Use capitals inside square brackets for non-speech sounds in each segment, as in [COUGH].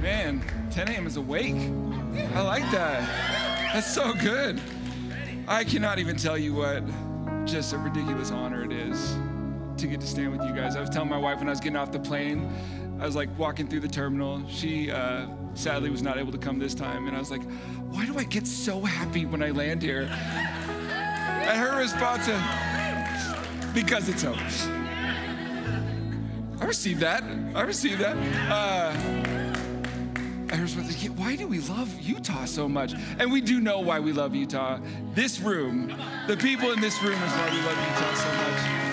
Man, 10 a.m. is awake. I like that. That's so good. I cannot even tell you what just a ridiculous honor it is to get to stand with you guys. I was telling my wife when I was getting off the plane, I was like walking through the terminal. She uh, sadly was not able to come this time. And I was like, why do I get so happy when I land here? And her response, is, because it's home. I received that. I received that. Uh, Like, why do we love Utah so much? And we do know why we love Utah. This room, the people in this room is why we love Utah so much.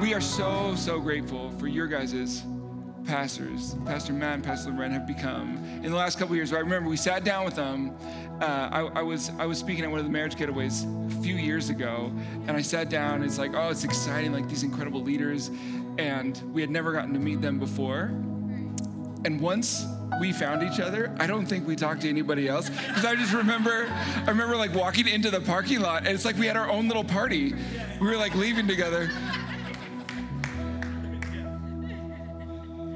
We are so, so grateful for your guys' pastors, Pastor Matt and Pastor Loren have become in the last couple years. I remember we sat down with them. Uh, I, I, was I was speaking at one of the marriage getaways a few years ago, and I sat down. It's like, oh, it's exciting, like these incredible leaders, and we had never gotten to meet them before. And once we found each other, I don't think we talked to anybody else. Because I just remember, I remember like walking into the parking lot, and it's like we had our own little party. We were like leaving together.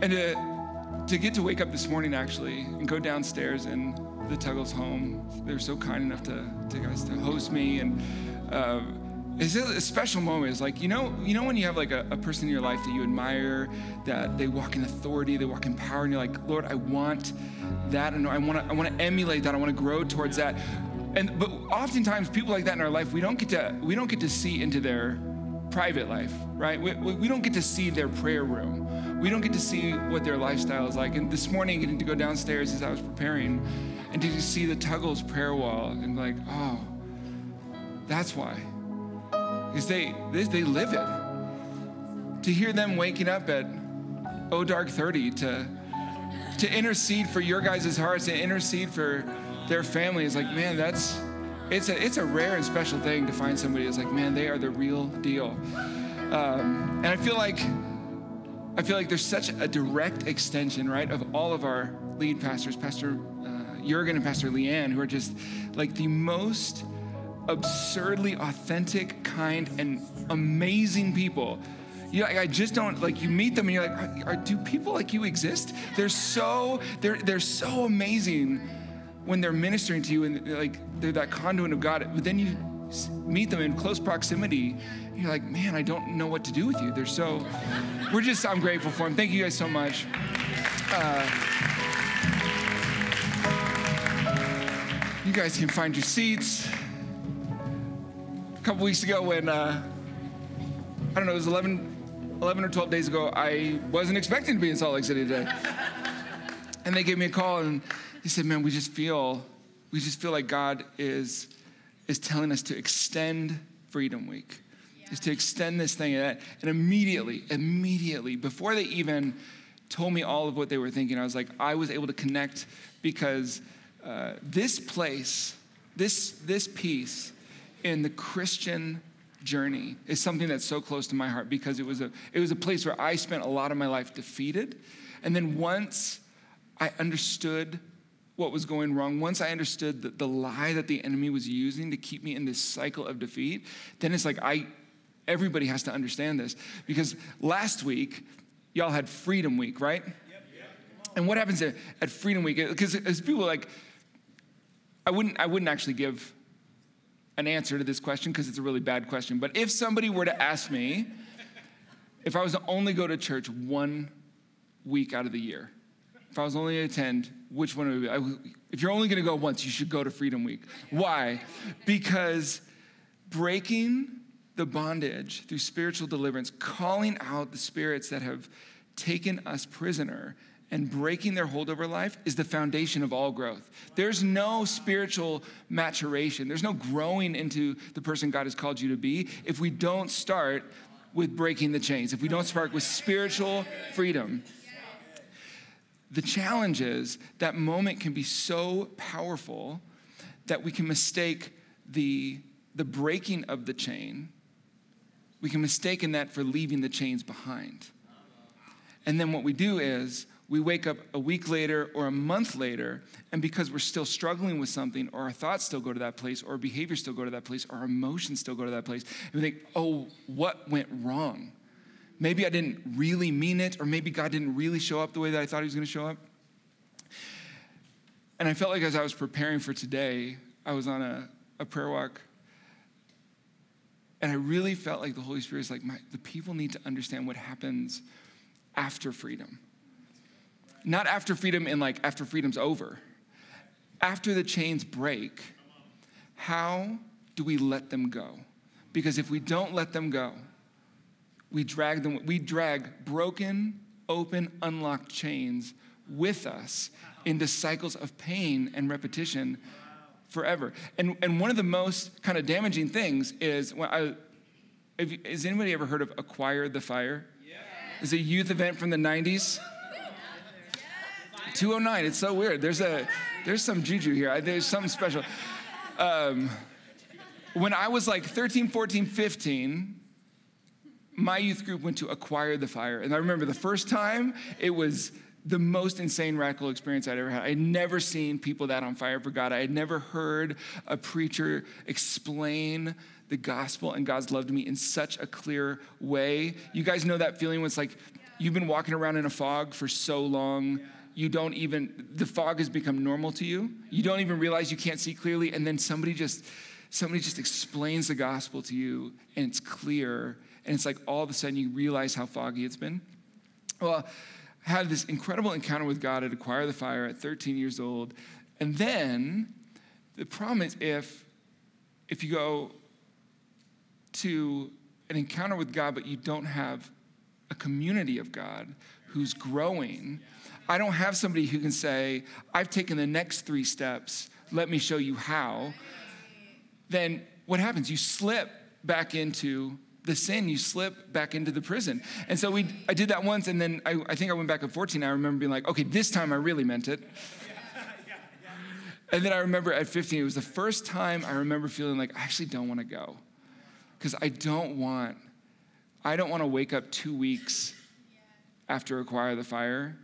And to, to get to wake up this morning actually and go downstairs in the Tuggles home, they were so kind enough to, to guys to host me and. Uh, it's a special moment. It's like, you know, you know when you have like a, a, person in your life that you admire, that they walk in authority, they walk in power, and you're like, Lord, I want that, and I want to, I want to emulate that. I want to grow towards that. And but oftentimes people like that in our life, we don't get to, we don't get to see into their private life, right? We, we don't get to see their prayer room. We don't get to see what their lifestyle is like. And this morning, getting to go downstairs as I was preparing, and to see the Tuggles prayer wall, and like, oh, that's why because they, they, they live it. To hear them waking up at oh dark 30 to, to intercede for your guys' hearts and intercede for their family is like, man, that's it's a it's a rare and special thing to find somebody that's like, man, they are the real deal. Um, and I feel like I feel like there's such a direct extension, right, of all of our lead pastors, Pastor uh, Jurgen and Pastor Leanne, who are just like the most absurdly authentic, kind, and amazing people. You know, I just don't like you meet them and you're like, are, do people like you exist? They're so they're they're so amazing when they're ministering to you and like they're that conduit of God. But then you meet them in close proximity, you're like, man, I don't know what to do with you. They're so. We're just I'm grateful for them. Thank you guys so much. Uh, you guys can find your seats couple weeks ago when, uh, I don't know, it was 11, 11 or 12 days ago, I wasn't expecting to be in Salt Lake City today. and they gave me a call and he said, man, we just feel, we just feel like God is, is telling us to extend Freedom Week. Is to extend this thing. And immediately, immediately, before they even told me all of what they were thinking, I was like, I was able to connect because uh, this place, this, this piece in the Christian journey is something that's so close to my heart because it was a it was a place where I spent a lot of my life defeated. And then once I understood what was going wrong, once I understood the, the lie that the enemy was using to keep me in this cycle of defeat, then it's like I everybody has to understand this. Because last week, y'all had Freedom Week, right? Yep, yep. And what happens at, at Freedom Week? Because as people like, I wouldn't, I wouldn't actually give an answer to this question because it's a really bad question. But if somebody were to ask me if I was to only go to church one week out of the year, if I was only to attend, which one would it be? If you're only going to go once, you should go to Freedom Week. Why? Because breaking the bondage through spiritual deliverance, calling out the spirits that have taken us prisoner, and breaking their hold over life is the foundation of all growth. There's no spiritual maturation, there's no growing into the person God has called you to be if we don't start with breaking the chains, if we don't start with spiritual freedom. the challenge is that moment can be so powerful that we can mistake the, the breaking of the chain, we can mistake in that for leaving the chains behind. And then what we do is we wake up a week later or a month later, and because we're still struggling with something, or our thoughts still go to that place, or our behaviors still go to that place, or our emotions still go to that place, and we think, oh, what went wrong? Maybe I didn't really mean it, or maybe God didn't really show up the way that I thought He was going to show up. And I felt like as I was preparing for today, I was on a, a prayer walk. And I really felt like the Holy Spirit is like, the people need to understand what happens after freedom. Not after freedom in like after freedom's over. After the chains break, how do we let them go? Because if we don't let them go, we drag them, we drag broken, open, unlocked chains with us into cycles of pain and repetition forever. And, and one of the most kind of damaging things is when I, have, has anybody ever heard of Acquire the Fire? Yeah. It's a youth event from the 90s. 209, it's so weird. There's, a, there's some juju here, there's something special. Um, when I was like 13, 14, 15, my youth group went to acquire the fire. And I remember the first time, it was the most insane radical experience I'd ever had. I had never seen people that on fire for God. I had never heard a preacher explain the gospel and God's love to me in such a clear way. You guys know that feeling when it's like you've been walking around in a fog for so long. You don't even, the fog has become normal to you. You don't even realize you can't see clearly. And then somebody just, somebody just explains the gospel to you and it's clear. And it's like all of a sudden you realize how foggy it's been. Well, I had this incredible encounter with God at Acquire the Fire at 13 years old. And then the problem is if, if you go to an encounter with God, but you don't have a community of God who's growing, I don't have somebody who can say, I've taken the next three steps, let me show you how. Then what happens? You slip back into the sin, you slip back into the prison. And so we, I did that once, and then I, I think I went back at 14. I remember being like, okay, this time I really meant it. And then I remember at 15, it was the first time I remember feeling like I actually don't want to go. Because I don't want, I don't want to wake up two weeks after acquire the fire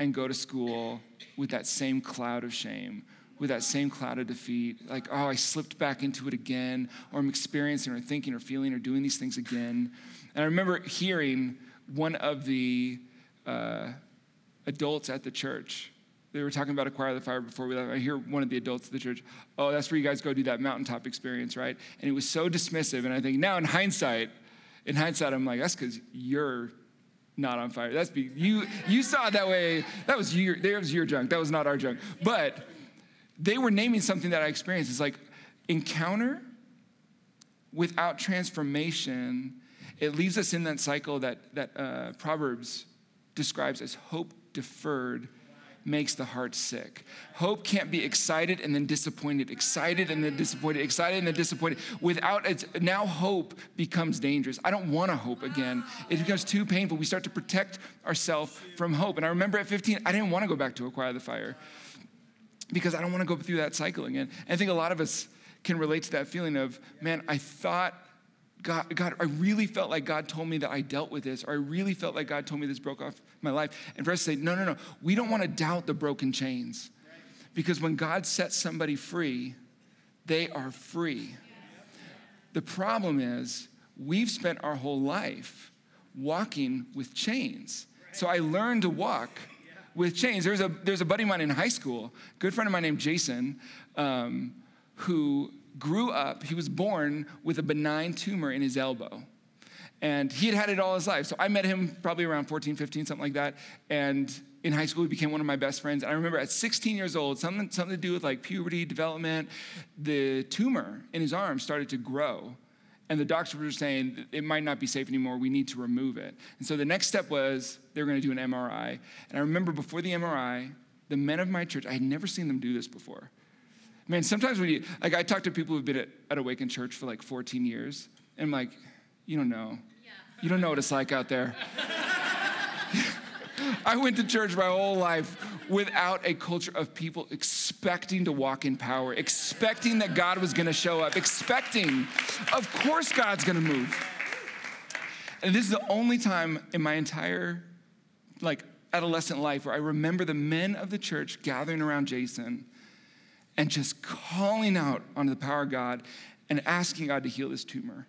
and go to school with that same cloud of shame with that same cloud of defeat. Like, oh, I slipped back into it again, or I'm experiencing or thinking or feeling or doing these things again. And I remember hearing one of the uh, adults at the church. They were talking about Acquire the Fire before we left. I hear one of the adults at the church, oh, that's where you guys go do that mountaintop experience, right? And it was so dismissive. And I think now in hindsight, in hindsight, I'm like, that's because you're not on fire. That's be, you. You saw it that way. That was your. That was your junk. That was not our junk. But they were naming something that I experienced. It's like encounter without transformation, it leaves us in that cycle that, that uh, Proverbs describes as hope deferred makes the heart sick. Hope can't be excited and then disappointed, excited and then disappointed, excited and then disappointed. Without it, now hope becomes dangerous. I don't want to hope again. It becomes too painful. We start to protect ourselves from hope. And I remember at 15, I didn't want to go back to acquire the fire because I don't want to go through that cycle again. And I think a lot of us can relate to that feeling of, man, I thought God, God, I really felt like God told me that I dealt with this, or I really felt like God told me this broke off my life. And for us to say, no, no, no, we don't want to doubt the broken chains. Because when God sets somebody free, they are free. The problem is, we've spent our whole life walking with chains. So I learned to walk with chains. There's a, there's a buddy of mine in high school, good friend of mine named Jason, um, who grew up, he was born with a benign tumor in his elbow. And he had had it all his life. So I met him probably around 14, 15, something like that. And in high school, he became one of my best friends. And I remember at 16 years old, something, something to do with like puberty, development, the tumor in his arm started to grow and the doctors were saying it might not be safe anymore. We need to remove it. And so the next step was they were going to do an MRI. And I remember before the MRI, the men of my church, I had never seen them do this before. Man, sometimes when you, like, I talk to people who've been at, at Awaken Church for like 14 years, and I'm like, you don't know. Yeah. You don't know what it's like out there. [LAUGHS] I went to church my whole life without a culture of people expecting to walk in power, expecting that God was gonna show up, expecting, of course, God's gonna move. And this is the only time in my entire like adolescent life where I remember the men of the church gathering around Jason and just calling out onto the power of God and asking God to heal this tumor.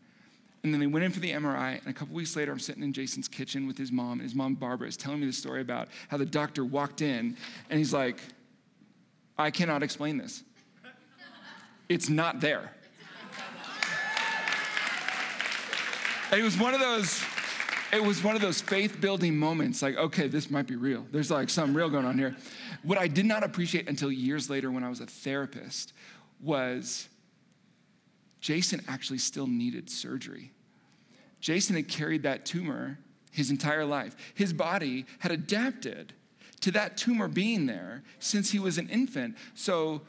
And then they went in for the MRI, and a couple weeks later, I'm sitting in Jason's kitchen with his mom, and his mom, Barbara, is telling me the story about how the doctor walked in, and he's like, I cannot explain this. It's not there. And it was one of those, it was one of those faith building moments like, okay, this might be real. There's like something real going on here. What I did not appreciate until years later when I was a therapist was Jason actually still needed surgery. Jason had carried that tumor his entire life. His body had adapted to that tumor being there since he was an infant. So,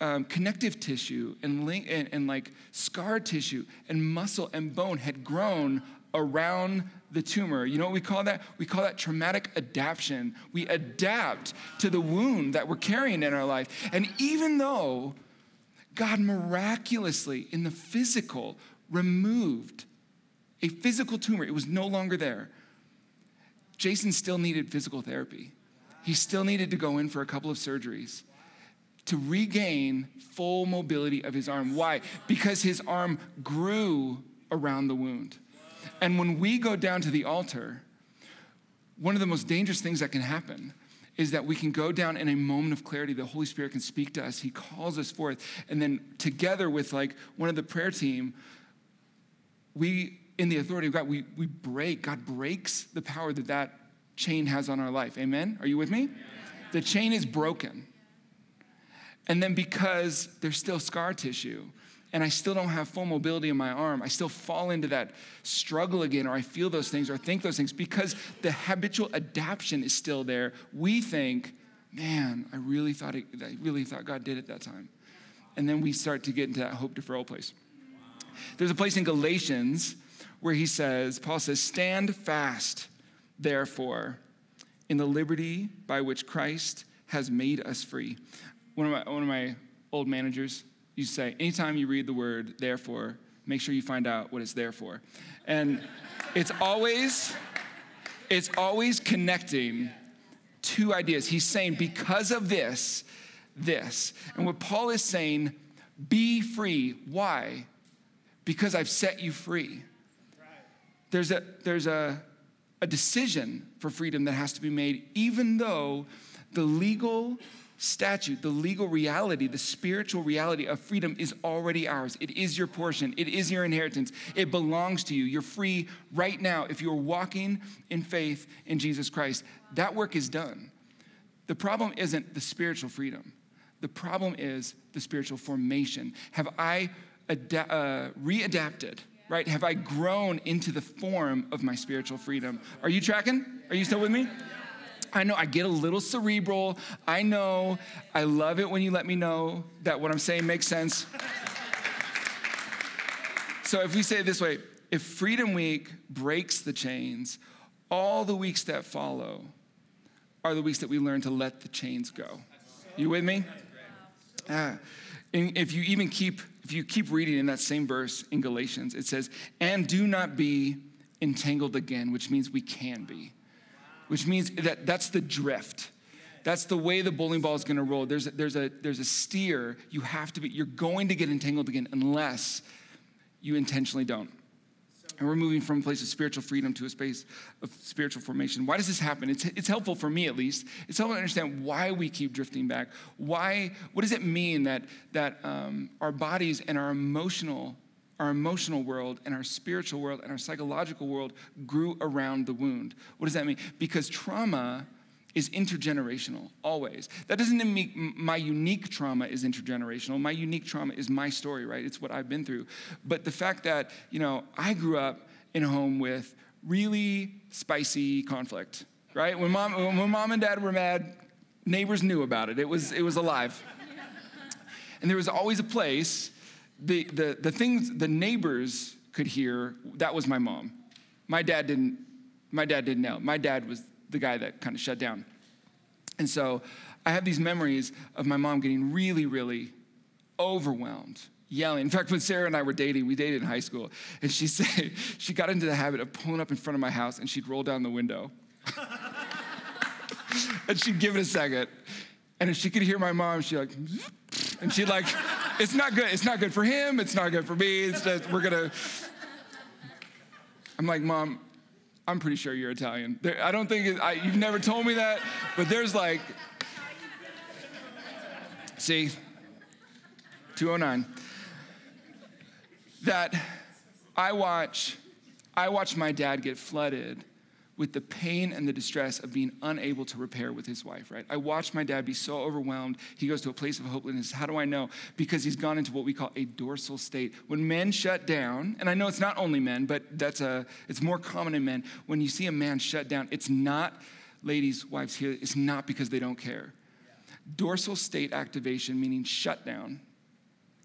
um, connective tissue and, link, and, and like scar tissue and muscle and bone had grown around the tumor. You know what we call that? We call that traumatic adaptation. We adapt to the wound that we're carrying in our life. And even though God miraculously, in the physical, removed a physical tumor, it was no longer there. Jason still needed physical therapy. He still needed to go in for a couple of surgeries to regain full mobility of his arm. Why? Because his arm grew around the wound. And when we go down to the altar, one of the most dangerous things that can happen is that we can go down in a moment of clarity. The Holy Spirit can speak to us. He calls us forth. And then together with like one of the prayer team, we, in the authority of God, we, we break, God breaks the power that that chain has on our life. Amen? Are you with me? The chain is broken. And then because there's still scar tissue and I still don't have full mobility in my arm, I still fall into that struggle again, or I feel those things or think those things because the habitual adaptation is still there. We think, man, I really thought it, I really thought God did it that time. And then we start to get into that hope deferral place. There's a place in Galatians where he says, Paul says, stand fast, therefore, in the liberty by which Christ has made us free one of my, one of my old managers to say, anytime you read the word therefore, make sure you find out what it's there for. And it's always, it's always connecting two ideas. He's saying, because of this, this. And what Paul is saying, be free. Why? Because I've set you free. There's a, there's a, a decision for freedom that has to be made, even though the legal statute, the legal reality, the spiritual reality of freedom is already ours. It is your portion, it is your inheritance, it belongs to you. You're free right now if you're walking in faith in Jesus Christ. That work is done. The problem isn't the spiritual freedom, the problem is the spiritual formation. Have I ada- uh, readapted? Right? Have I grown into the form of my spiritual freedom? Are you tracking? Are you still with me? I know I get a little cerebral. I know I love it when you let me know that what I'm saying makes sense. so if we say it this way, if Freedom Week breaks the chains, all the weeks that follow are the weeks that we learn to let the chains go. You with me? Ah. And if you even keep if you keep reading in that same verse in Galatians, it says, "And do not be entangled again," which means we can be which means that that's the drift. That's the way the bowling ball is going to roll. There's a, there's a there's a steer. You have to be. You're going to get entangled again unless you intentionally don't. And we're moving from a place of spiritual freedom to a space of spiritual formation. Why does this happen? It's, it's helpful for me, at least. It's helpful to understand why we keep drifting back. Why? What does it mean that that um, our bodies and our emotional our emotional world and our spiritual world and our psychological world grew around the wound. What does that mean? Because trauma is intergenerational, always. That doesn't mean my unique trauma is intergenerational. My unique trauma is my story, right? It's what I've been through. But the fact that, you know, I grew up in a home with really spicy conflict, right? When mom, when mom and dad were mad, neighbors knew about it. It was, it was alive. And there was always a place the, the, the things the neighbors could hear, that was my mom. My dad didn't, my dad didn't know. My dad was the guy that kind of shut down. And so I have these memories of my mom getting really, really overwhelmed, yelling. In fact, when Sarah and I were dating, we dated in high school, and she [LAUGHS] said she got into the habit of pulling up in front of my house and she'd roll down the window. [LAUGHS] and she'd give it a second. And if she could hear my mom, she'd like, [LAUGHS] and she'd like, it's not good. It's not good for him. It's not good for me. Just, we're gonna. I'm like, mom, I'm pretty sure you're Italian. There, I don't think it, I, you've never told me that, but there's like, see, 209. That I watch, I watch my dad get flooded with the pain and the distress of being unable to repair with his wife, right? I watched my dad be so overwhelmed. He goes to a place of hopelessness. How do I know? Because he's gone into what we call a dorsal state. When men shut down, and I know it's not only men, but that's a it's more common in men. When you see a man shut down, it's not ladies, wives here, it's not because they don't care. Dorsal state activation, meaning shutdown,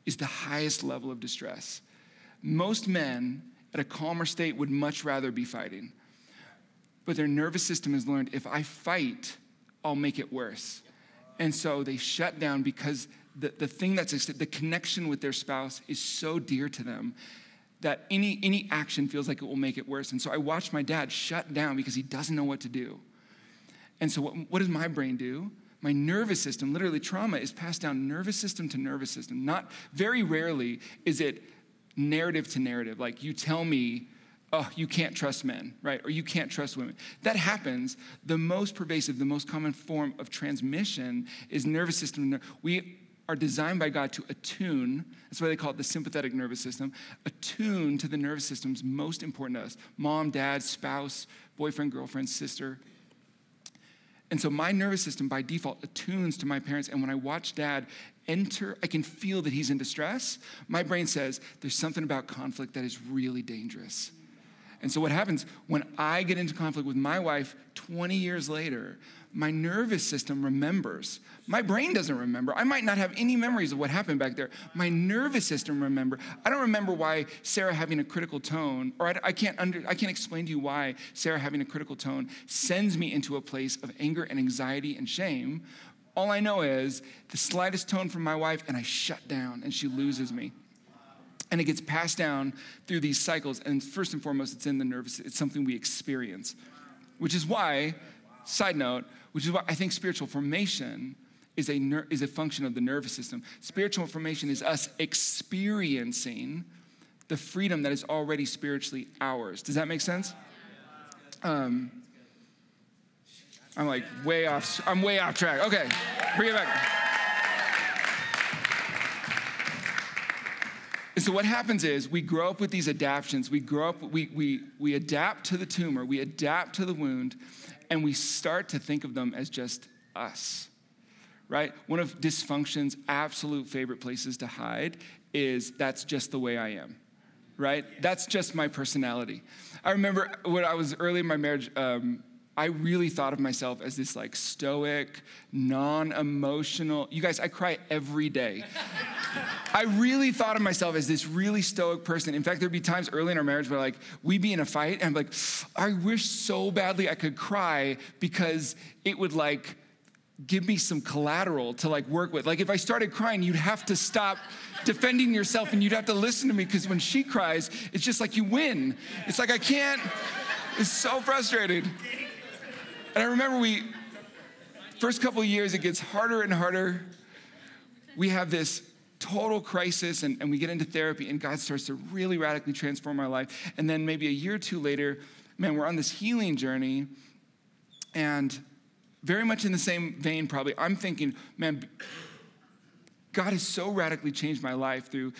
is the highest level of distress. Most men at a calmer state would much rather be fighting. But their nervous system has learned if I fight, I'll make it worse. And so they shut down because the, the thing that's the connection with their spouse is so dear to them that any, any action feels like it will make it worse. And so I watched my dad shut down because he doesn't know what to do. And so, what, what does my brain do? My nervous system, literally, trauma is passed down nervous system to nervous system. Not very rarely is it narrative to narrative. Like, you tell me oh, you can't trust men, right? Or you can't trust women. That happens. The most pervasive, the most common form of transmission is nervous system. We are designed by God to attune, that's why they call it the sympathetic nervous system, attune to the nervous systems most important to us mom, dad, spouse, boyfriend, girlfriend, sister. And so my nervous system by default attunes to my parents. And when I watch dad enter, I can feel that he's in distress. My brain says, there's something about conflict that is really dangerous. And so, what happens when I get into conflict with my wife 20 years later, my nervous system remembers. My brain doesn't remember. I might not have any memories of what happened back there. My nervous system remember. I don't remember why Sarah having a critical tone, or I, I can't under, I can't explain to you why Sarah having a critical tone sends me into a place of anger and anxiety and shame. All I know is the slightest tone from my wife, and I shut down, and she loses me and it gets passed down through these cycles. And first and foremost it's in the nervous it's something we experience which is why side note which is why i think spiritual formation is a, ner- is a function of the nervous system. Spiritual formation is us experiencing the freedom that is already spiritually ours. Does that make sense? Um, i'm like way off i'm way off track. Okay bring it back so what happens is we grow up with these adaptations. We grow up, we, we, we adapt to the tumor, we adapt to the wound, and we start to think of them as just us, right? One of dysfunction's absolute favorite places to hide is that's just the way I am, right? That's just my personality. I remember when I was early in my marriage, um, I really thought of myself as this like stoic, non emotional. You guys, I cry every day. I really thought of myself as this really stoic person. In fact, there'd be times early in our marriage where like we'd be in a fight and I'm like, I wish so badly I could cry because it would like give me some collateral to like work with. Like if I started crying, you'd have to stop defending yourself and you'd have to listen to me because when she cries, it's just like you win. It's like I can't, it's so frustrating. And I remember we, first couple years, it gets harder and harder. We have this total crisis and, and we get into therapy and God starts to really radically transform our life. And then maybe a year or two later, man, we're on this healing journey. And very much in the same vein, probably, I'm thinking, man, God has so radically changed my life through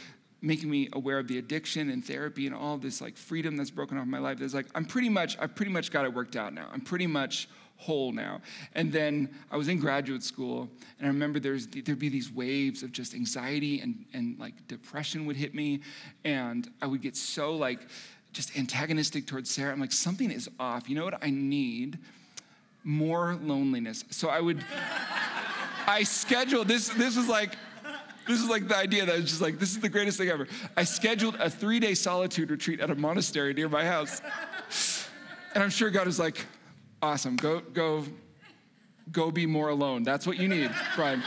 making me aware of the addiction and therapy and all this like freedom that's broken off my life. There's like, I'm pretty much, I've pretty much got it worked out now. I'm pretty much whole now. And then I was in graduate school, and I remember there's there'd be these waves of just anxiety and and like depression would hit me, and I would get so like just antagonistic towards Sarah. I'm like something is off. You know what I need? More loneliness. So I would. I scheduled this. This was like this is like the idea that was just like, this is the greatest thing ever. I scheduled a three day solitude retreat at a monastery near my house. And I'm sure God is like, awesome. Go, go, go be more alone. That's what you need, Brian.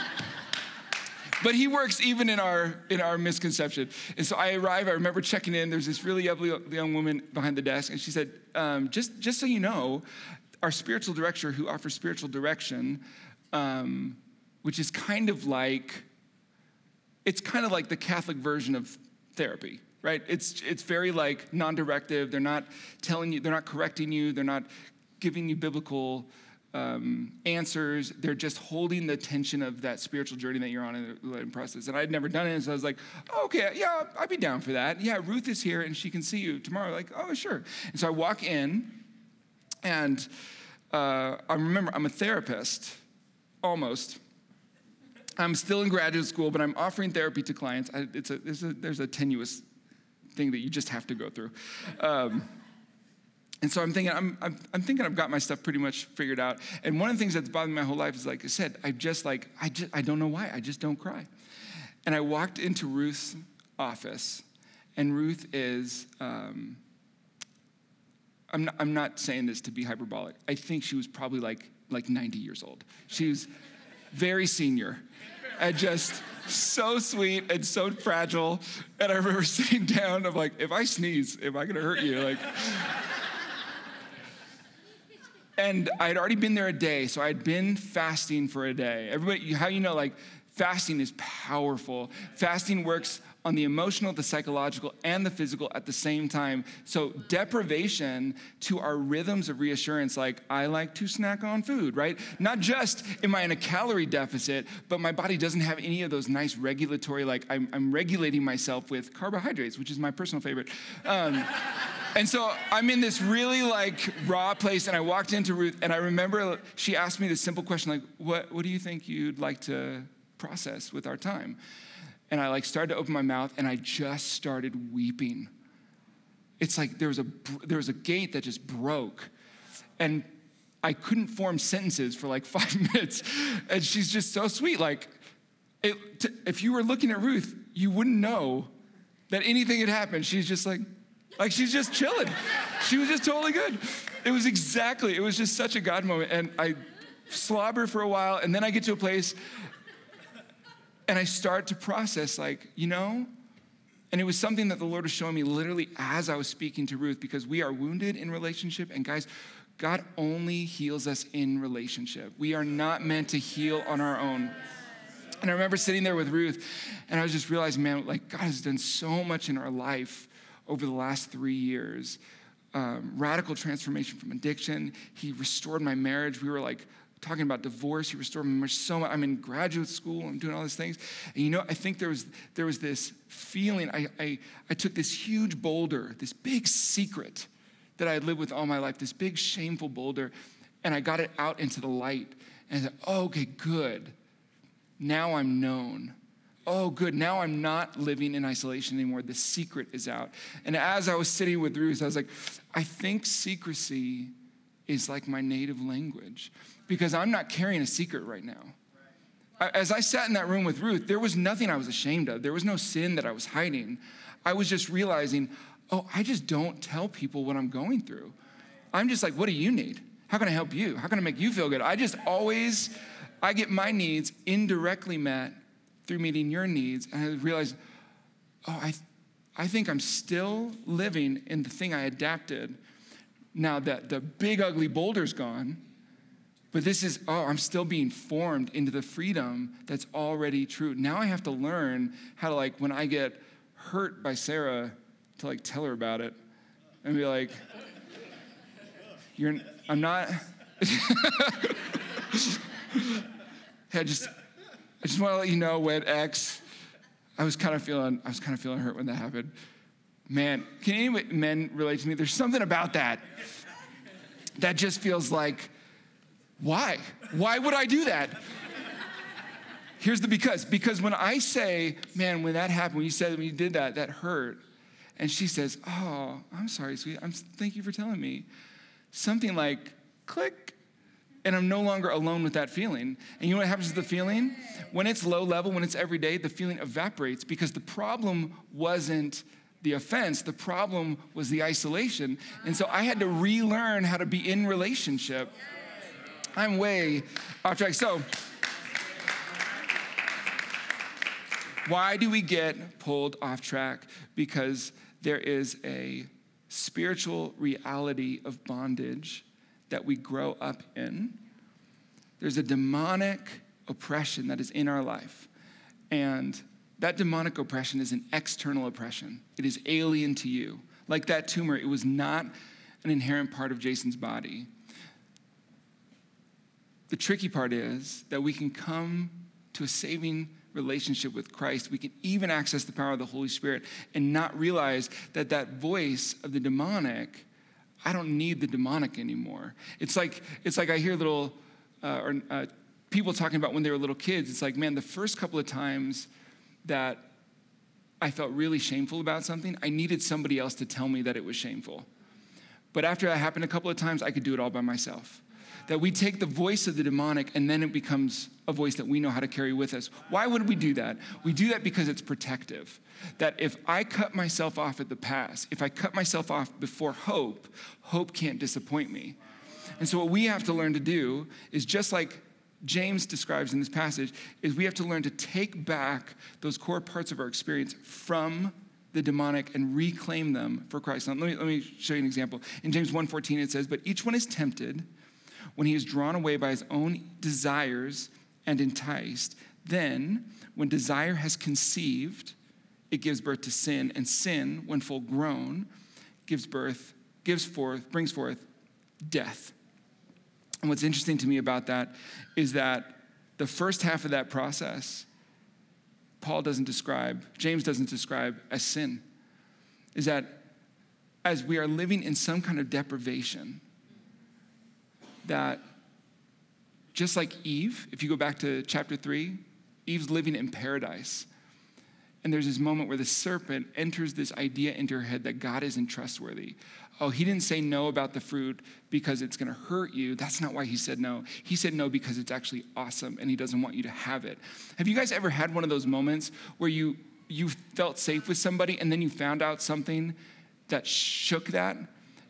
But he works even in our in our misconception. And so I arrive. I remember checking in. There's this really lovely young woman behind the desk, and she said, um, "Just just so you know, our spiritual director who offers spiritual direction, um, which is kind of like it's kind of like the Catholic version of therapy." Right? It's it's very like non-directive. They're not telling you, they're not correcting you, they're not giving you biblical um, answers. They're just holding the tension of that spiritual journey that you're on in the process. And I'd never done it, so I was like, oh, okay, yeah, I'd be down for that. Yeah, Ruth is here and she can see you tomorrow. Like, oh, sure. And so I walk in, and uh, I remember I'm a therapist, almost. I'm still in graduate school, but I'm offering therapy to clients. I, it's a, a, there's a tenuous thing that you just have to go through. Um, and so I'm thinking, I'm, I'm, I'm, thinking I've got my stuff pretty much figured out. And one of the things that's bothered my whole life is, like I said, I just like, I, just, I don't know why, I just don't cry. And I walked into Ruth's office, and Ruth is, um, I'm, not, I'm not saying this to be hyperbolic. I think she was probably like, like 90 years old. She was very senior and just so sweet and so fragile. And I remember [LAUGHS] sitting down, I'm like, if I sneeze, am I gonna hurt you? Like, and I had already been there a day, so I had been fasting for a day. Everybody, how you know, like, fasting is powerful. Fasting works on the emotional, the psychological, and the physical at the same time. So, deprivation to our rhythms of reassurance, like I like to snack on food, right? Not just am I in a calorie deficit, but my body doesn't have any of those nice regulatory, like I'm, I'm regulating myself with carbohydrates, which is my personal favorite. Um, and so I'm in this really like raw place, and I walked into Ruth, and I remember she asked me this simple question, like, "What, what do you think you'd like to process with our time?" And I like started to open my mouth, and I just started weeping. It's like there was a there was a gate that just broke, and I couldn't form sentences for like [LAUGHS] five minutes. And she's just so sweet. Like, it, t- if you were looking at Ruth, you wouldn't know that anything had happened. She's just like. Like she's just chilling. She was just totally good. It was exactly, it was just such a God moment. And I slobber for a while, and then I get to a place and I start to process, like, you know, and it was something that the Lord was showing me literally as I was speaking to Ruth, because we are wounded in relationship. And guys, God only heals us in relationship. We are not meant to heal on our own. And I remember sitting there with Ruth, and I was just realizing, man, like, God has done so much in our life over the last three years. Um, radical transformation from addiction. He restored my marriage. We were like talking about divorce. He restored my marriage so much. I'm in graduate school. I'm doing all these things. And you know, I think there was there was this feeling. I I, I took this huge boulder, this big secret that I had lived with all my life, this big shameful boulder, and I got it out into the light. And I said, oh, okay, good. Now I'm known oh, good, now I'm not living in isolation anymore. The secret is out. And as I was sitting with Ruth, I was like, I think secrecy is like my native language because I'm not carrying a secret right now. As I sat in that room with Ruth, there was nothing I was ashamed of. There was no sin that I was hiding. I was just realizing, oh, I just don't tell people what I'm going through. I'm just like, what do you need? How can I help you? How can I make you feel good? I just always, I get my needs indirectly met through meeting your needs. And I realized, oh, I, I think I'm still living in the thing I adapted. Now that the big ugly boulder's gone, but this is, oh, I'm still being formed into the freedom that's already true. Now I have to learn how to, like, when I get hurt by Sarah, to like tell her about it and be like, you're, I'm not. [LAUGHS] I just, I just want to let you know when X, I was kind of feeling, I was kind of feeling hurt when that happened. Man, can any men relate to me? There's something about that that just feels like, why? Why would I do that? Here's the because. Because when I say, man, when that happened, when you said when you did that, that hurt, and she says, oh, I'm sorry, sweet. I'm thank you for telling me. Something like, click, and I'm no longer alone with that feeling. And you know what happens to the feeling? When it's low level, when it's every day, the feeling evaporates because the problem wasn't the offense. The problem was the isolation. And so I had to relearn how to be in relationship. I'm way off track. So, why do we get pulled off track? Because there is a spiritual reality of bondage that we grow up in. There's a demonic oppression that is in our life. And that demonic oppression is an external oppression, it is alien to you. Like that tumor, it was not an inherent part of Jason's body. The tricky part is that we can come to a saving relationship with Christ. We can even access the power of the Holy Spirit and not realize that that voice of the demonic, I don't need the demonic anymore. It's like, it's like I hear little, uh, or, uh, people talking about when they were little kids. It's like, man, the first couple of times that I felt really shameful about something, I needed somebody else to tell me that it was shameful. But after that happened a couple of times, I could do it all by myself. That we take the voice of the demonic and then it becomes a voice that we know how to carry with us. Why would we do that? We do that because it's protective. That if I cut myself off at the pass, if I cut myself off before hope, hope can't disappoint me. And so, what we have to learn to do is just like James describes in this passage is we have to learn to take back those core parts of our experience from the demonic and reclaim them for Christ. Now, let me, let me show you an example. In James 1.14, it says, But each one is tempted when he is drawn away by his own desires and enticed. Then, when desire has conceived, it gives birth to sin, and sin, when full grown, gives birth, gives forth, brings forth death. And what's interesting to me about that is that the first half of that process, Paul doesn't describe, James doesn't describe as sin. Is that as we are living in some kind of deprivation, that just like Eve, if you go back to chapter three, Eve's living in paradise. And there's this moment where the serpent enters this idea into her head that God isn't trustworthy oh, he didn't say no about the fruit because it's going to hurt you. That's not why he said no. He said no because it's actually awesome and he doesn't want you to have it. Have you guys ever had one of those moments where you you felt safe with somebody and then you found out something that shook that?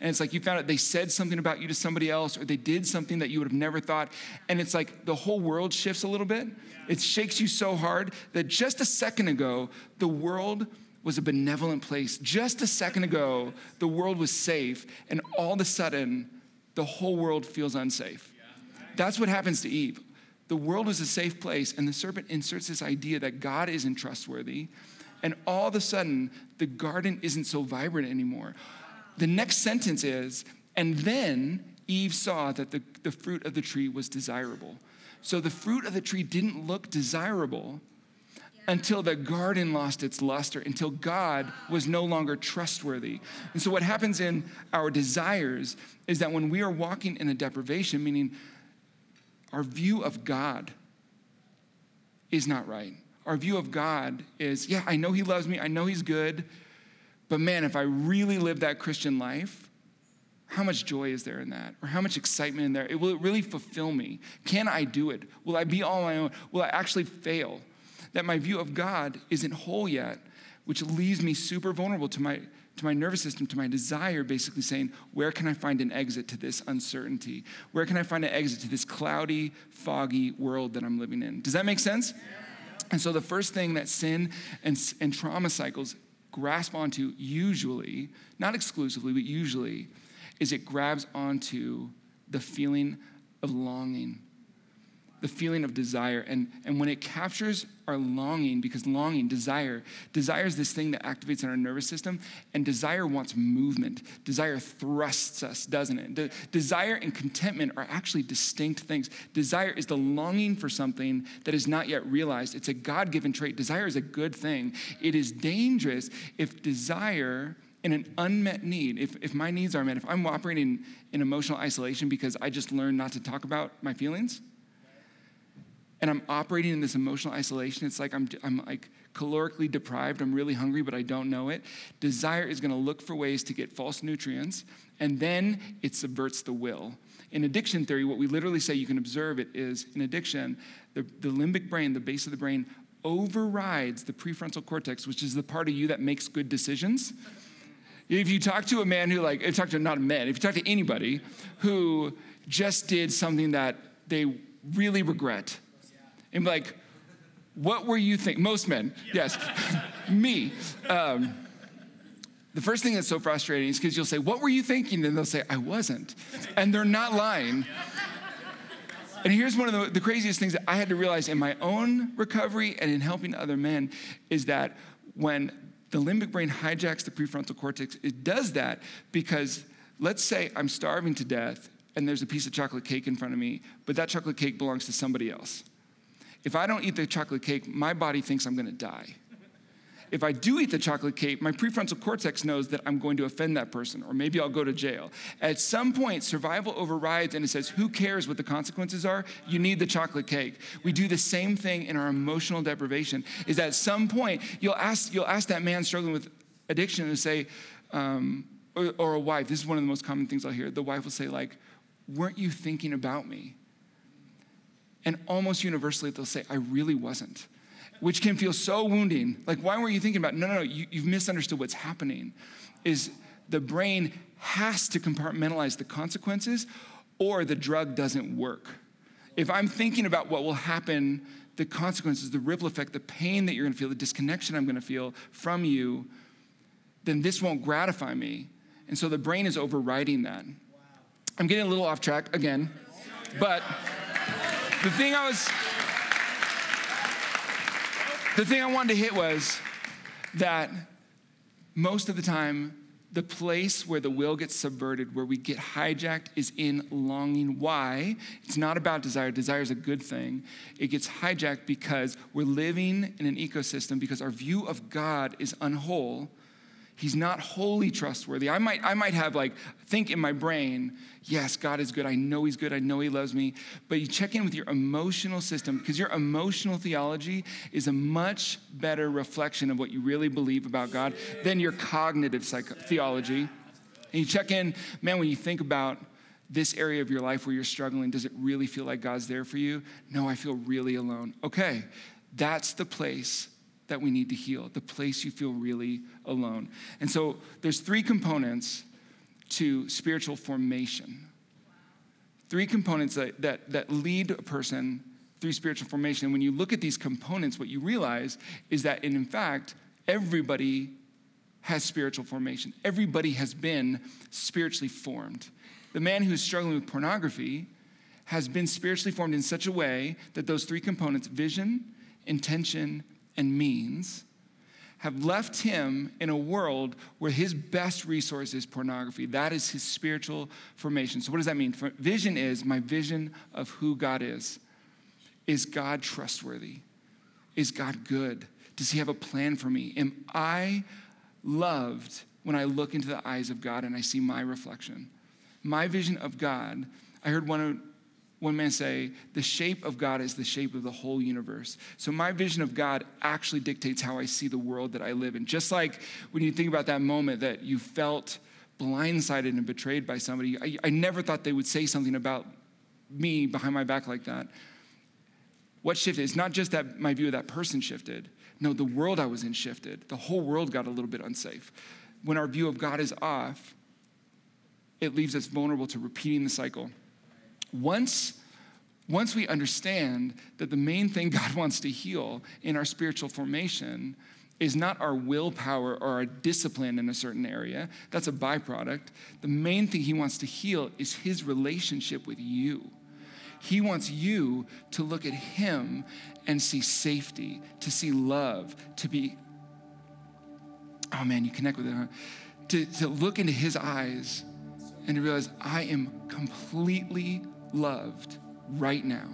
And it's like you found out they said something about you to somebody else or they did something that you would have never thought. And it's like the whole world shifts a little bit. It shakes you so hard that just a second ago, the world was a benevolent place. Just a second ago, the world was safe, and all of a sudden, the whole world feels unsafe. That's what happens to Eve. The world was a safe place, and the serpent inserts this idea that God isn't trustworthy, and all of a sudden, the garden isn't so vibrant anymore. The next sentence is, and then Eve saw that the, the fruit of the tree was desirable. So the fruit of the tree didn't look desirable until the garden lost its luster, until God was no longer trustworthy. And so, what happens in our desires is that when we are walking in a deprivation, meaning our view of God is not right. Our view of God is, yeah, I know He loves me, I know He's good, but man, if I really live that Christian life, how much joy is there in that? Or how much excitement in there? It, Will it really fulfill me? Can I do it? Will I be all my own? Will I actually fail? that my view of God isn't whole yet, which leaves me super vulnerable to my, to my nervous system, to my desire, basically saying, where can I find an exit to this uncertainty? Where can I find an exit to this cloudy, foggy world that I'm living in? Does that make sense? And so the first thing that sin and, and trauma cycles grasp onto, usually, not exclusively, but usually, is it grabs onto the feeling of longing the feeling of desire. And, and when it captures our longing, because longing, desire, desire is this thing that activates in our nervous system, and desire wants movement. Desire thrusts us, doesn't it? De- desire and contentment are actually distinct things. Desire is the longing for something that is not yet realized. It's a God given trait. Desire is a good thing. It is dangerous if desire in an unmet need, if, if my needs are met, if I'm operating in emotional isolation because I just learned not to talk about my feelings, and I'm operating in this emotional isolation. It's like I'm, I'm like calorically deprived. I'm really hungry, but I don't know it. Desire is going to look for ways to get false nutrients, and then it subverts the will. In addiction theory, what we literally say you can observe it is in addiction, the, the limbic brain, the base of the brain, overrides the prefrontal cortex, which is the part of you that makes good decisions. If you talk to a man who, like, if you talk to not a man, if you talk to anybody who just did something that they really regret, and be like, what were you thinking? Most men, yes, [LAUGHS] me. Um, the first thing that's so frustrating is because you'll say, What were you thinking? And they'll say, I wasn't. And they're not lying. [LAUGHS] And here's one of the, the, craziest things that I had to realize in my own recovery and in helping other men is that when the limbic brain hijacks the prefrontal cortex, it does that because let's say I'm starving to death and there's a piece of chocolate cake in front of me, but that chocolate cake belongs to somebody else. If I don't eat the chocolate cake, my body thinks I'm gonna die if I do eat the chocolate cake, my prefrontal cortex knows that I'm going to offend that person, or maybe I'll go to jail. At some point, survival overrides and it says, Who cares what the consequences are? You need the chocolate cake. We do the same thing in our emotional deprivation, is that at some point, you'll ask, you'll ask that man struggling with addiction and say, um, or, or a wife, this is one of the most common things I'll hear. The wife will say, like, weren't you thinking about me? And almost universally, they'll say, I really wasn't which can feel so wounding. Like, why weren't you thinking about? It? No, no, no. You, you've misunderstood what's happening. Is the brain has to compartmentalize the consequences, or the drug doesn't work. If I'm thinking about what will happen, the consequences, the ripple effect, the pain that you're to feel, the disconnection I'm to feel from you, then this won't gratify me. And so the brain is overriding that. I'm getting a little off track again, but the thing I was the thing I wanted to hit was that most of the time, the place where the will gets subverted, where we get hijacked, is in longing. Why? It's not about desire. Desire is a good thing. It gets hijacked because we're living in an ecosystem because our view of God is unwhole He's not wholly trustworthy. I might, I might have like think in my brain, yes, God is good. I know He's good. I know He loves me. But you check in with your emotional system because your emotional theology is a much better reflection of what you really believe about God than your cognitive theology. And you check in, man, when you think about this area of your life where you're struggling, does it really feel like God's there for you? No, I feel really alone. Okay, that's the place that we need to heal, the place you feel really alone. And so there's three components to spiritual formation. Three components that, that, that lead a person through spiritual formation. And when you look at these components, what you realize is that, in fact, everybody has spiritual formation. Everybody has been spiritually formed. The man who's struggling with pornography has been spiritually formed in such a way that those three components vision, intention, and means have left him in a world where his best resource is pornography. That is his spiritual formation. So, what does that mean? Vision is my vision of who God is. Is God trustworthy? Is God good? Does he have a plan for me? Am I loved when I look into the eyes of God and I see my reflection? My vision of God, I heard one of one man say, the shape of God is the shape of the whole universe. So my vision of God actually dictates how I see the world that I live in. Just like when you think about that moment that you felt blindsided and betrayed by somebody, I, I never thought they would say something about me behind my back like that. What shifted? It's not just that my view of that person shifted. No, the world I was in shifted. The whole world got a little bit unsafe. When our view of God is off, it leaves us vulnerable to repeating the cycle once, once we understand that the main thing [LAUGHS] God wants to heal in our spiritual formation is not our willpower or our discipline in a certain area, that's a byproduct. The main thing He wants to heal is His relationship with you. He wants you to look at Him and see safety, to see love, to be, oh man, you connect with it, huh? To, to look into His eyes and to realize I am completely loved right now,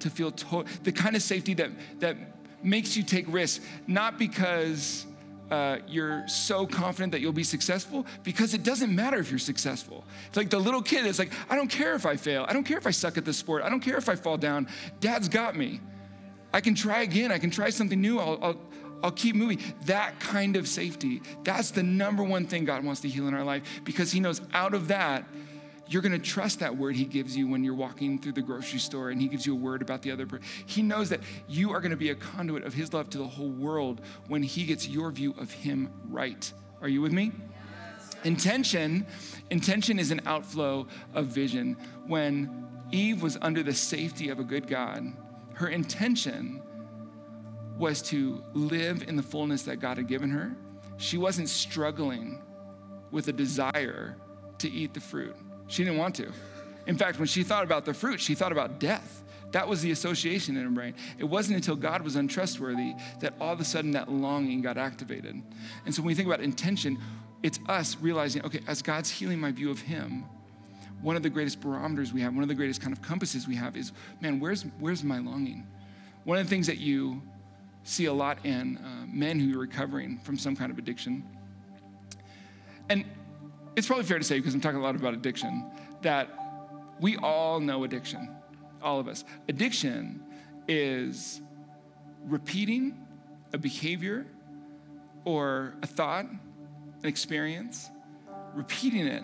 to feel to- the kind of safety that, that makes you take risks, not because uh, you're so confident that you'll be successful, because it doesn't matter if you're successful. It's like the little kid that's like, I don't care if I fail. I don't care if I suck at this sport. I don't care if I fall down. Dad's got me. I can try again. I can try something new. I'll, I'll, I'll keep moving. That kind of safety, that's the number one thing God wants to heal in our life because He knows out of that, you're going to trust that word he gives you when you're walking through the grocery store and he gives you a word about the other person. He knows that you are going to be a conduit of his love to the whole world when he gets your view of him right. Are you with me? Intention, intention is an outflow of vision. When Eve was under the safety of a good God, her intention was to live in the fullness that God had given her. She wasn't struggling with a desire to eat the fruit. She didn't want to. In fact, when she thought about the fruit, she thought about death. That was the association in her brain. It wasn't until God was untrustworthy that all of a sudden that longing got activated. And so when we think about intention, it's us realizing, okay, as God's healing my view of Him, one of the greatest barometers we have, one of the greatest kind of compasses we have is, man, where's, where's my longing? One of the things that you see a lot in uh, men who are recovering from some kind of addiction, and it's probably fair to say, because I'm talking a lot about addiction, that we all know addiction, all of us. Addiction is repeating a behavior or a thought, an experience, repeating it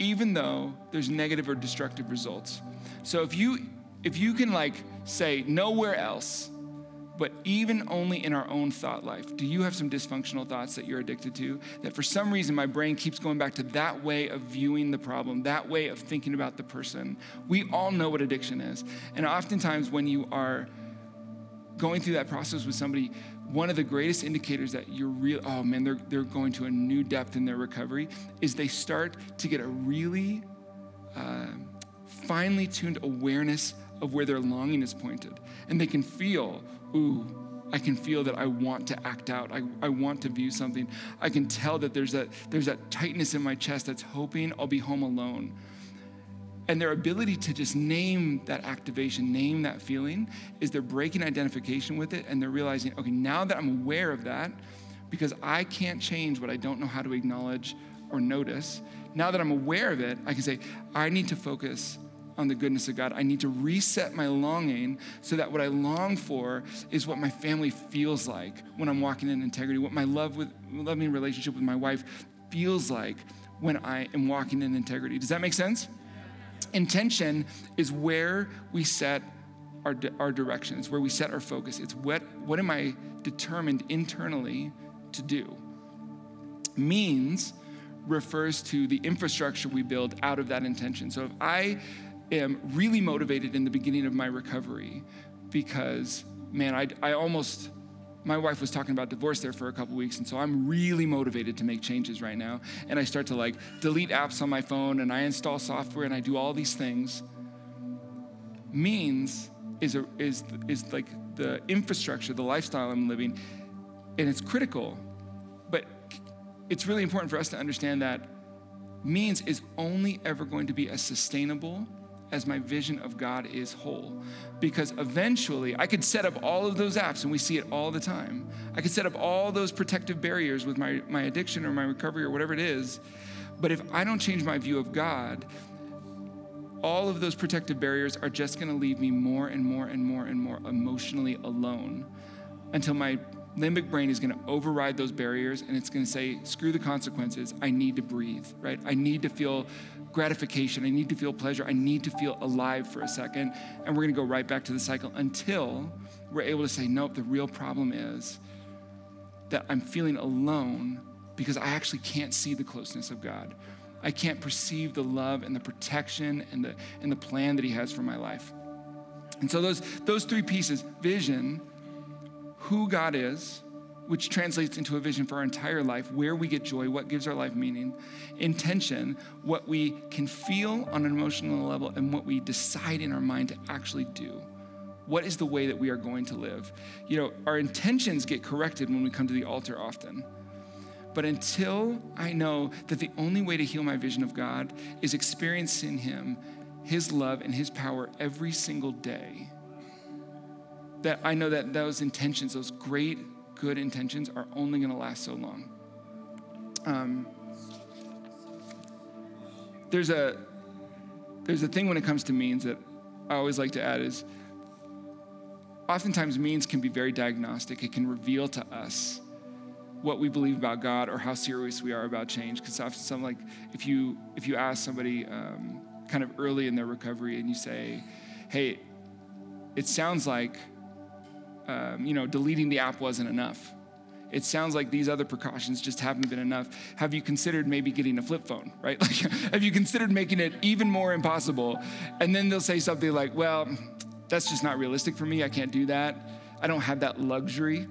even though there's negative or destructive results. So if you if you can like say nowhere else but even only in our own thought life. Do you have some dysfunctional thoughts that you're addicted to? That for some reason my brain keeps going back to that way of viewing the problem, that way of thinking about the person. We all know what addiction is. And oftentimes when you are going through that process with somebody, one of the greatest indicators that you're real, oh man, they're, they're going to a new depth in their recovery is they start to get a really uh, finely tuned awareness of where their longing is pointed. And they can feel ooh, I can feel that I want to act out. I, I want to view something. I can tell that there's that, there's that tightness in my chest that's hoping I'll be home alone. And their ability to just name that activation, name that feeling, is they're breaking identification with it and they're realizing, okay, now that I'm aware of that, because I can't change what I don't know how to acknowledge or notice, now that I'm aware of it, I can say, I need to focus on the goodness of God. I need to reset my longing so that what I long for is what my family feels like when I'm walking in integrity, what my love with loving relationship with my wife feels like when I am walking in integrity. Does that make sense? Intention is where we set our, our direction. It's where we set our focus. It's what, what am I determined internally to do? Means refers to the infrastructure we build out of that intention. So if I am really motivated in the beginning of my recovery because, man, I, I almost, my wife was talking about divorce there for a couple weeks, and so I'm really motivated to make changes right now. And I start to like delete apps on my phone and I install software and I do all these things. Means is, a, is, is like the infrastructure, the lifestyle I'm living, and it's critical. But it's really important for us to understand that means is only ever going to be as sustainable as my vision of God is whole. Because eventually I could set up all of those apps, and we see it all the time. I could set up all those protective barriers with my, my addiction or my recovery or whatever it is. But if I don't change my view of God, all of those protective barriers are just to leave me more and more and more and more emotionally alone until my limbic brain is going to override those barriers and it's going to say, screw the consequences. I need to breathe, right? I need to feel gratification. I need to feel pleasure. I need to feel alive for a second. And we're going to go right back to the cycle until we're able to say, nope, the real problem is that I'm feeling alone because I actually can't see the closeness of God. I can't perceive the love and the protection and the, and the plan that He has for my life. And so, those, those three pieces vision, who God is, which translates into a vision for our entire life, where we get joy, what gives our life meaning, intention, what we can feel on an emotional level, and what we decide in our mind to actually do. What is the way that we are going to live? You know, our intentions get corrected when we come to the altar often. But until I know that the only way to heal my vision of God is experiencing Him, His love, and His power every single day, that I know that those intentions, those great good intentions are only going to last so long. Um, there's a there's a thing when it comes to means that I always like to add is oftentimes means can be very diagnostic. It can reveal to us what we believe about God or how serious we are about change. Because often, some like if you if you ask somebody um, kind of early in their recovery and you say, "Hey, it sounds like um, you know deleting the app wasn't enough." It sounds like these other precautions just haven't been enough. Have you considered maybe getting a flip phone, right? [LAUGHS] Like, have you considered making it even more impossible? And then they'll say something like, well, that's just not realistic for me. I can't do that. I don't have that luxury.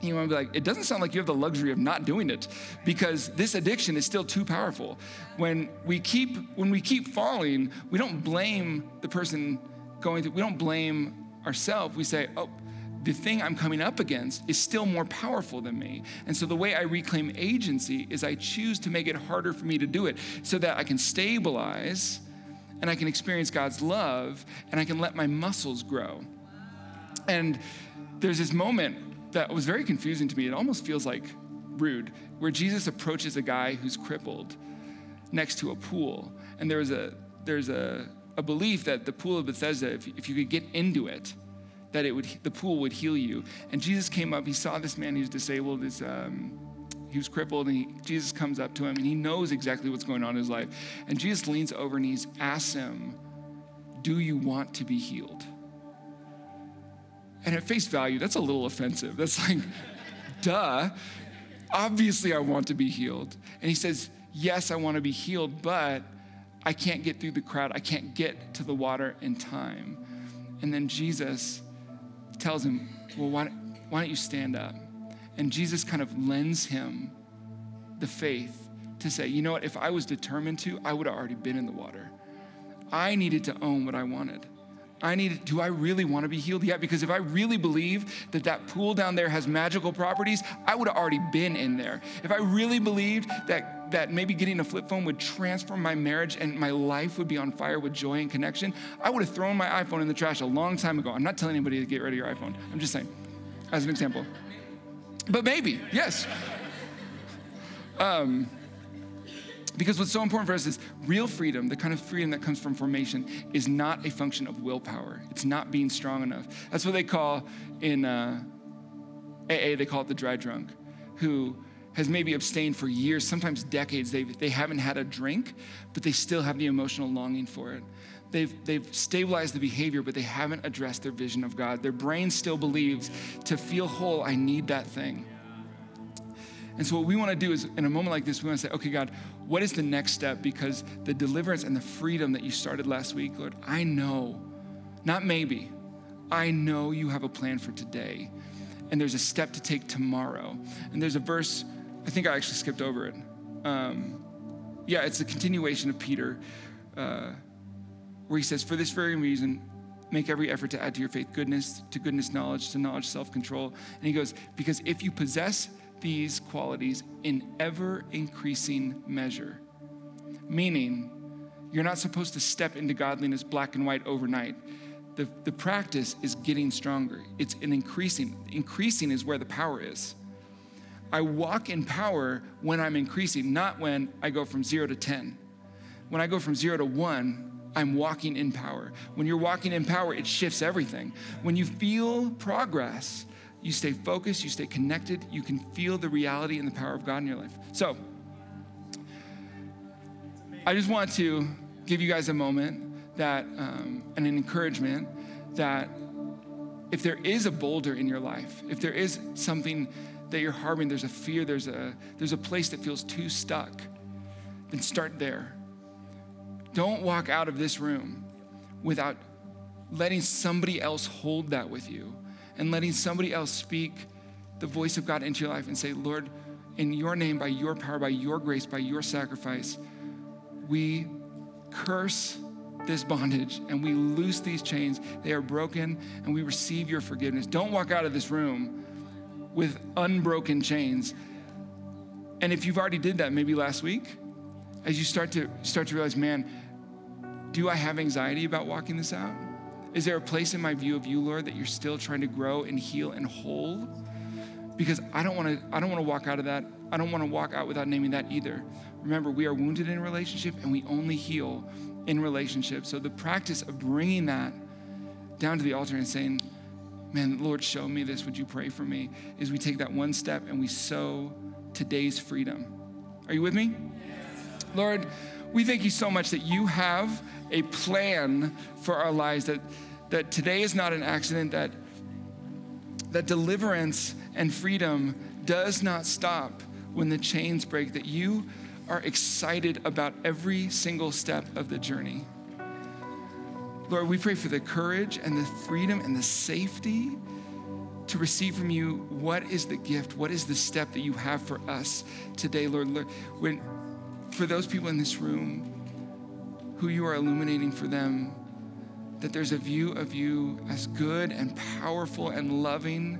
You want to be like, it doesn't sound like you have the luxury of not doing it because this addiction is still too powerful. When we keep when we keep falling, we don't blame the person going through, we don't blame ourselves. We say, oh, the thing I'm coming up against is still more powerful than me. And so the way I reclaim agency is I choose to make it harder for me to do it so that I can stabilize and I can experience God's love and I can let my muscles grow. And there's this moment that was very confusing to me. It almost feels like rude, where Jesus approaches a guy who's crippled next to a pool. And there's a there's a, a belief that the pool of Bethesda, if, if you could get into it, that it would the pool would heal you. And Jesus came up. He saw this man who's disabled. Is um, he was crippled, and he, Jesus comes up to him, and he knows exactly what's going on in his life. And Jesus leans over and he asks him, "Do you want to be healed?" And at face value, that's a little offensive. That's like, [LAUGHS] duh. Obviously, I want to be healed. And he says, Yes, I want to be healed, but I can't get through the crowd. I can't get to the water in time. And then Jesus tells him, Well, why, why don't you stand up? And Jesus kind of lends him the faith to say, You know what? If I was determined to, I would have already been in the water. I needed to own what I wanted. I need, do I really want to be healed? Yeah, because if I really believe that that pool down there has magical properties, I would have already been in there. If I really believed that, that maybe getting a flip phone would transform my marriage and my life would be on fire with joy and connection, I would have thrown my iPhone in the trash a long time ago. I'm not telling anybody to get rid of your iPhone. I'm just saying, as an example. But maybe, yes. Um, because what's so important for us is real freedom, the kind of freedom that comes from formation, is not a function of willpower. It's not being strong enough. That's what they call in uh, AA, they call it the dry drunk, who has maybe abstained for years, sometimes decades. They, they haven't had a drink, but they still have the emotional longing for it. They've, they've stabilized the behavior, but they haven't addressed their vision of God. Their brain still believes to feel whole, I need that thing. And so, what we want to do is, in a moment like this, we want to say, okay, God, what is the next step? Because the deliverance and the freedom that you started last week, Lord, I know, not maybe, I know you have a plan for today. And there's a step to take tomorrow. And there's a verse, I think I actually skipped over it. Um, yeah, it's a continuation of Peter, uh, where he says, For this very reason, make every effort to add to your faith goodness, to goodness, knowledge, to knowledge, self control. And he goes, Because if you possess these qualities in ever increasing measure. Meaning, you're not supposed to step into godliness black and white overnight. The, the practice is getting stronger. It's an increasing. Increasing is where the power is. I walk in power when I'm increasing, not when I go from zero to 10. When I go from zero to one, I'm walking in power. When you're walking in power, it shifts everything. When you feel progress, you stay focused, you stay connected, you can feel the reality and the power of God in your life. So, I just want to give you guys a moment that, um, and an encouragement that if there is a boulder in your life, if there is something that you're harboring, there's a fear, there's a, there's a place that feels too stuck, then start there. Don't walk out of this room without letting somebody else hold that with you and letting somebody else speak the voice of God into your life and say, Lord, in your name, by your power, by your grace, by your sacrifice, we curse this bondage and we loose these chains. They are broken and we receive your forgiveness. Don't walk out of this room with unbroken chains. And if you've already did that maybe last week, as you start to start to realize, man, do I have anxiety about walking this out? Is there a place in my view of you, Lord, that you're still trying to grow and heal and hold? Because I don't want to I don't want to walk out of that. I don't want to walk out without naming that either. Remember, we are wounded in relationship and we only heal in relationship. So the practice of bringing that down to the altar and saying, man, Lord, show me this. Would you pray for me? Is we take that one step and we sow today's freedom. Are you with me? Lord, we thank you so much that you have a plan for our lives, that, that today is not an accident, that, that deliverance and freedom does not stop when the chains break, that you are excited about every single step of the journey. Lord, we pray for the courage and the freedom and the safety to receive from you what is the gift, what is the step that you have for us today, Lord. When, for those people in this room who you are illuminating for them, that there's a view of you as good and powerful and loving,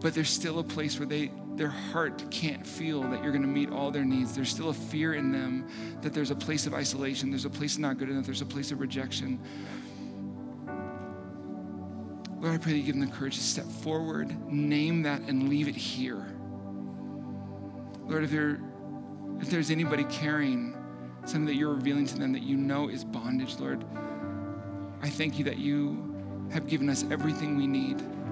but there's still a place where they their heart can't feel that you're going to meet all their needs. There's still a fear in them that there's a place of isolation, there's a place not good enough, there's a place of rejection. Lord, I pray that you give them the courage to step forward, name that, and leave it here. Lord, if, there, if there's anybody carrying something that you're revealing to them that you know is bondage, Lord, I thank you that you have given us everything we need